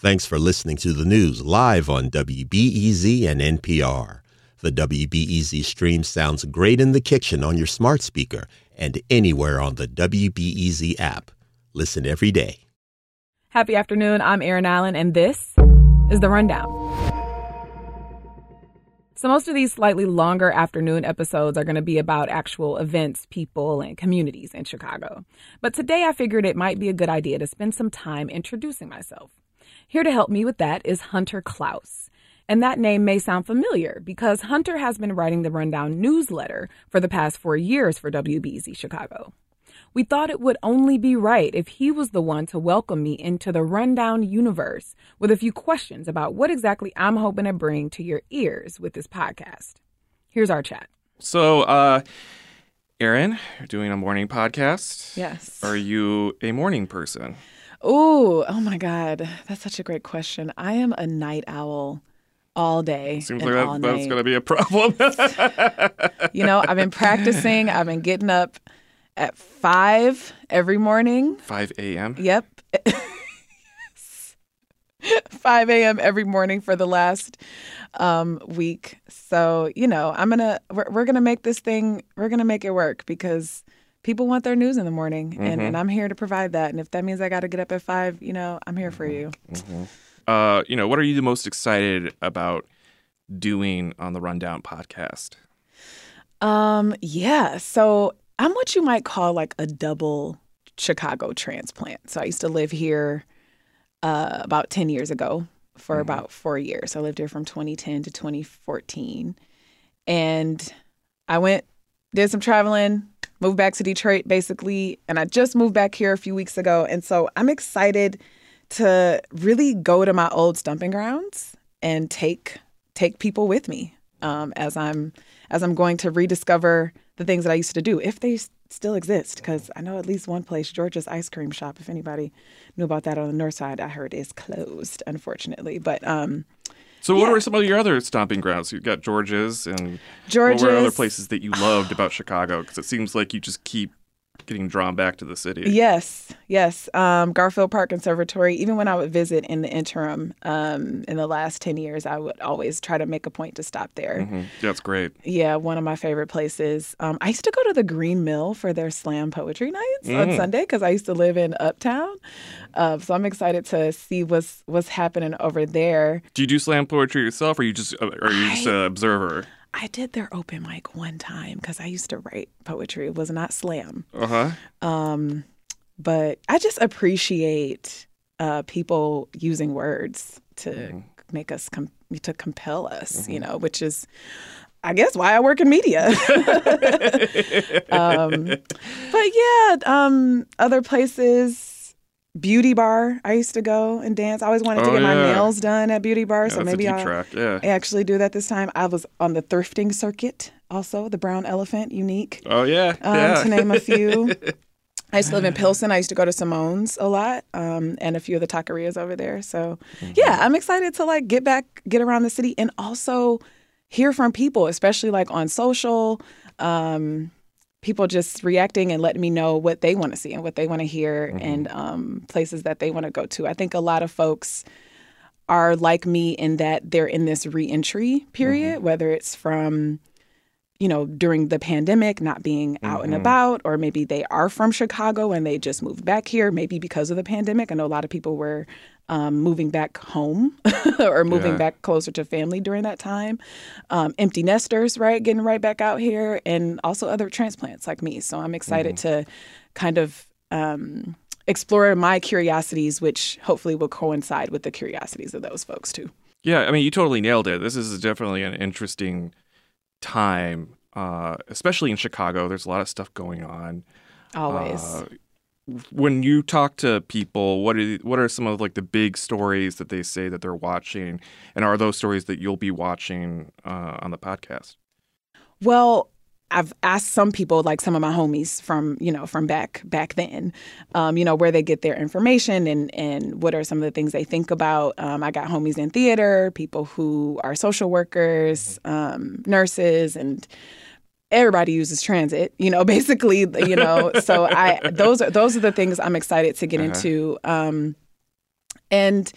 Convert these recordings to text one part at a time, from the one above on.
Thanks for listening to the news live on WBEZ and NPR. The WBEZ stream sounds great in the kitchen on your smart speaker and anywhere on the WBEZ app. Listen every day. Happy afternoon. I'm Erin Allen, and this is The Rundown. So, most of these slightly longer afternoon episodes are going to be about actual events, people, and communities in Chicago. But today I figured it might be a good idea to spend some time introducing myself. Here to help me with that is Hunter Clauss. And that name may sound familiar because Hunter has been writing the Rundown newsletter for the past four years for WBEZ Chicago. We thought it would only be right if he was the one to welcome me into the Rundown universe with a few questions about what exactly I'm hoping to bring to your ears with this podcast. Here's our chat. So, uh, Erin, you're doing a morning podcast. Yes. Are you a morning person? Ooh, oh my God. That's such a great question. I am a night owl all day. Seems like that, that's going to be a problem. You know, I've been practicing. I've been getting up at five every morning. 5 a.m. Yep. 5 a.m. every morning for the last um, week. So, you know, I'm going to, we're, we're going to make this thing, we're going to make it work because people want their news in the morning. And, and I'm here to provide that. And if that means I got to get up at five, you know, I'm here for you. Uh, you know, what are you the most excited about doing on the Rundown podcast? Um, yeah. So I'm what you might call like a double Chicago transplant. So I used to live here uh, about 10 years ago for about four years. I lived here from 2010 to 2014. And I went, did some traveling, moved back to Detroit basically. And I just moved back here a few weeks ago. And so I'm excited to really go to my old stomping grounds and take take people with me um, as I'm as I'm going to rediscover the things that I used to do if they still exist. Because I know at least one place, George's Ice Cream Shop. If anybody knew about that on the north side, I heard is closed, unfortunately. But um, So, what Yeah. are some of your other stomping grounds? You've got George's, and George's. what were other places that you loved about Chicago? Because it seems like you just keep getting drawn back to the city. Yes, yes. Um, Garfield Park Conservatory. Even when I would visit in the interim um, in the last 10 years, I would always try to make a point to stop there. Mhm. Yeah, it's great. Yeah, one of my favorite places. Um, I used to go to the Green Mill for their slam poetry nights on Mm. Sunday because I used to live in Uptown. Uh, so I'm excited to see what's what's happening over there. Do you do slam poetry yourself, or you just uh, are you just I- an observer? I did their open mic one time because I used to write poetry. It was not slam. Uh huh. Um, but I just appreciate uh, people using words to Mm-hmm. make us com- to compel us, you know, which is, I guess, why I work in media. um, but yeah, um, other places, beauty bar. I used to go and dance. I always wanted to Oh, get my yeah. nails done at beauty bar, Yeah, so maybe I'll. Yeah. actually do that this time. I was on the thrifting circuit, also the Brown Elephant, unique Oh yeah. um, to name a few. I used to live in Pilsen. I used to go to Simone's a lot, um, and a few of the taquerias over there. So, yeah, I'm excited to like get back, get around the city, and also hear from people, especially like on social. Um, people just reacting and letting me know what they want to see and what they want to hear, and um, places that they want to go to. I think a lot of folks are like me in that they're in this reentry period, whether it's from you know, during the pandemic, not being out and about, or maybe they are from Chicago and they just moved back here, maybe because of the pandemic. I know a lot of people were um, moving back home or moving Yeah. back closer to family during that time. Um, empty nesters, right? Getting right back out here, and also other transplants like me. So I'm excited to kind of um, explore my curiosities, which hopefully will coincide with the curiosities of those folks too. Yeah, I mean, you totally nailed it. This is definitely an interesting time, uh, especially in Chicago. There's a lot of stuff going on. Always. Uh, when you talk to people, what are what are some of like the big stories that they say that they're watching, and are those stories that you'll be watching uh, on the podcast? Well, I've asked some people, like some of my homies from, you know, from back back then, um, you know, where they get their information and and what are some of the things they think about. Um, I got homies in theater, people who are social workers, um, nurses, and everybody uses transit. You know, basically, you know. so I those are those are the things I'm excited to get Uh-huh. into. Um, and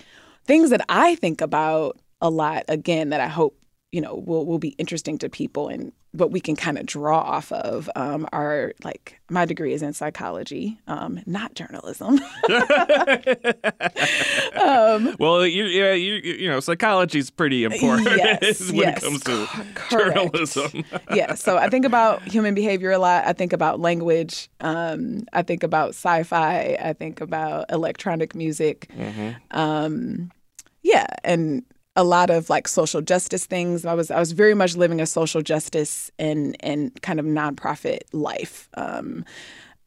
things that I think about a lot again that I hope you know will will be interesting to people and what we can kind of draw off of um, are like my degree is in psychology, um, not journalism. um, well, you, yeah, you, you know, psychology is pretty important yes, when yes, it comes to correct. journalism. yeah, so I think about human behavior a lot. I think about language. Um, I think about sci-fi. I think about electronic music. Mm-hmm. Um, yeah, and a lot of like social justice things. I was I was very much living a social justice and and kind of nonprofit life. Um,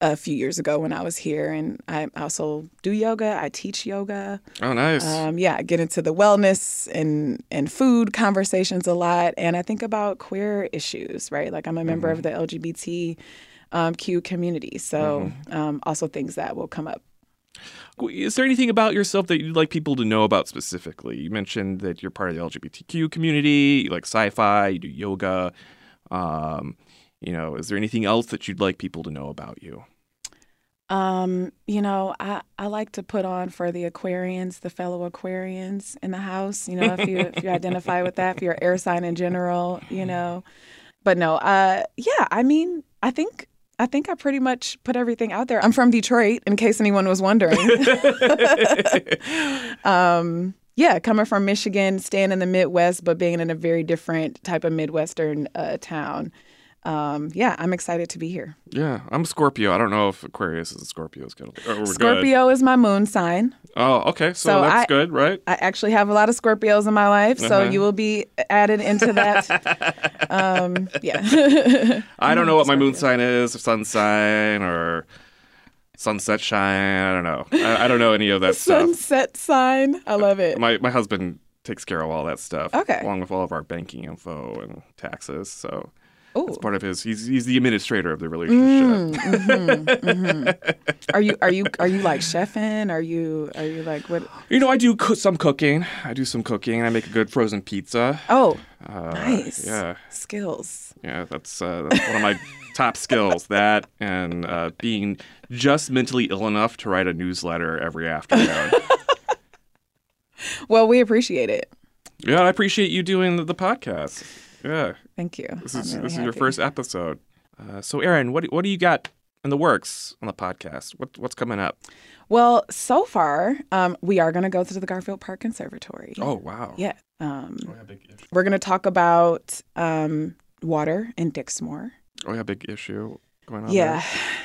a few years ago when I was here, and I also do yoga. I teach yoga. Oh, nice. Um, yeah, I get into the wellness and and food conversations a lot, and I think about queer issues. Right, like I'm a member mm-hmm. of the LGBT um, Q community, so mm-hmm. um, also things that will come up is there anything about yourself that you'd like people to know about specifically? You mentioned that you're part of the LGBTQ community, you like sci-fi, you do yoga. Um, you know, is there anything else that you'd like people to know about you? Um, you know, I, I like to put on for the Aquarians, the fellow Aquarians in the house. You know, if you if you identify with that, if you're air sign in general, you know. But no, uh, yeah, I mean, I think I think I pretty much put everything out there. I'm from Detroit, in case anyone was wondering. um, yeah, coming from Michigan, staying in the Midwest, but being in a very different type of Midwestern uh, town um, yeah, I'm excited to be here. Yeah, I'm Scorpio. I don't know if Aquarius is a Scorpio. Scorpio good. Scorpio is my moon sign. Oh, okay. So, so that's I, good, right? I actually have a lot of Scorpios in my life, so uh-huh. you will be added into that. um, yeah. I don't know what my moon sign is, or sun sign or sunset shine. I don't know. I, I don't know any of that stuff. Sunset sign. I love it. My my husband takes care of all that stuff. Okay. Along with all of our banking info and taxes. So It's part of his. He's he's the administrator of the relationship. Mm, mm-hmm, mm-hmm. Are you are you are you like chefing? Are you are you like what? You know, I do co- some cooking. I do some cooking. I make a good frozen pizza. Oh, uh, nice. Yeah, skills. Yeah, that's, uh, that's one of my top skills. That and uh, being just mentally ill enough to write a newsletter every afternoon. well, we appreciate it. Yeah, I appreciate you doing the, the podcast. Yeah. Thank you. This is really this is your first episode. Uh, so, Erin, what what do you got in the works on the podcast? What what's coming up? Well, so far, um, we are going to go to the Garfield Park Conservatory. Oh wow! Yeah. Um, oh, yeah big issue. We're going to talk about um, water in Dixmoor. Oh yeah, big issue going on. Yeah,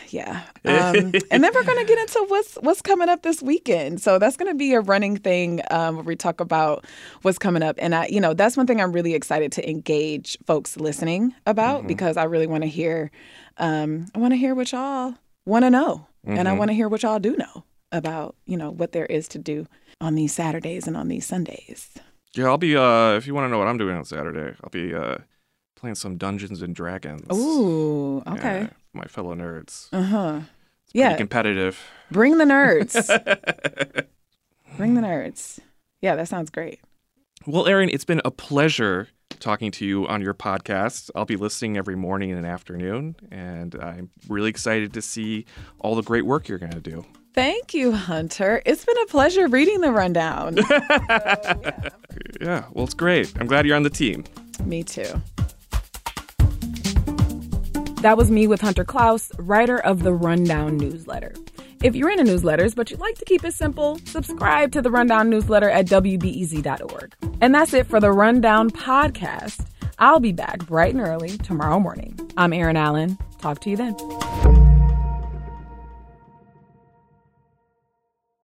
there. yeah. Um, and then we're going to get into what's what's coming up this weekend. So that's going to be a running thing um, where we talk about what's coming up. And I, you know, that's one thing I'm really excited to engage folks listening about mm-hmm. because I really want to hear. Um, I want to hear what y'all want to know, mm-hmm. and I mm-hmm. want to hear what y'all do know about you know what there is to do on these Saturdays and on these Sundays. Yeah, I'll be. Uh, if you want to know what I'm doing on Saturday, I'll be uh, playing some Dungeons and Dragons. Ooh, okay. Yeah, my fellow nerds. Uh huh. Yeah. Competitive. Bring the nerds. Bring the nerds. Yeah, that sounds great. Well, Erin, it's been a pleasure talking to you on your podcast. I'll be listening every morning and afternoon, and I'm really excited to see all the great work you're going to do. Thank you, Hunter. It's been a pleasure reading the rundown. so, yeah. yeah, well, it's great. I'm glad you're on the team. Me too. That was me with Hunter Clauss, writer of the Rundown newsletter. If you're into newsletters but you'd like to keep it simple, subscribe to the Rundown newsletter at WBEZ.org. And that's it for the Rundown podcast. I'll be back bright and early tomorrow morning. I'm Erin Allen. Talk to you then.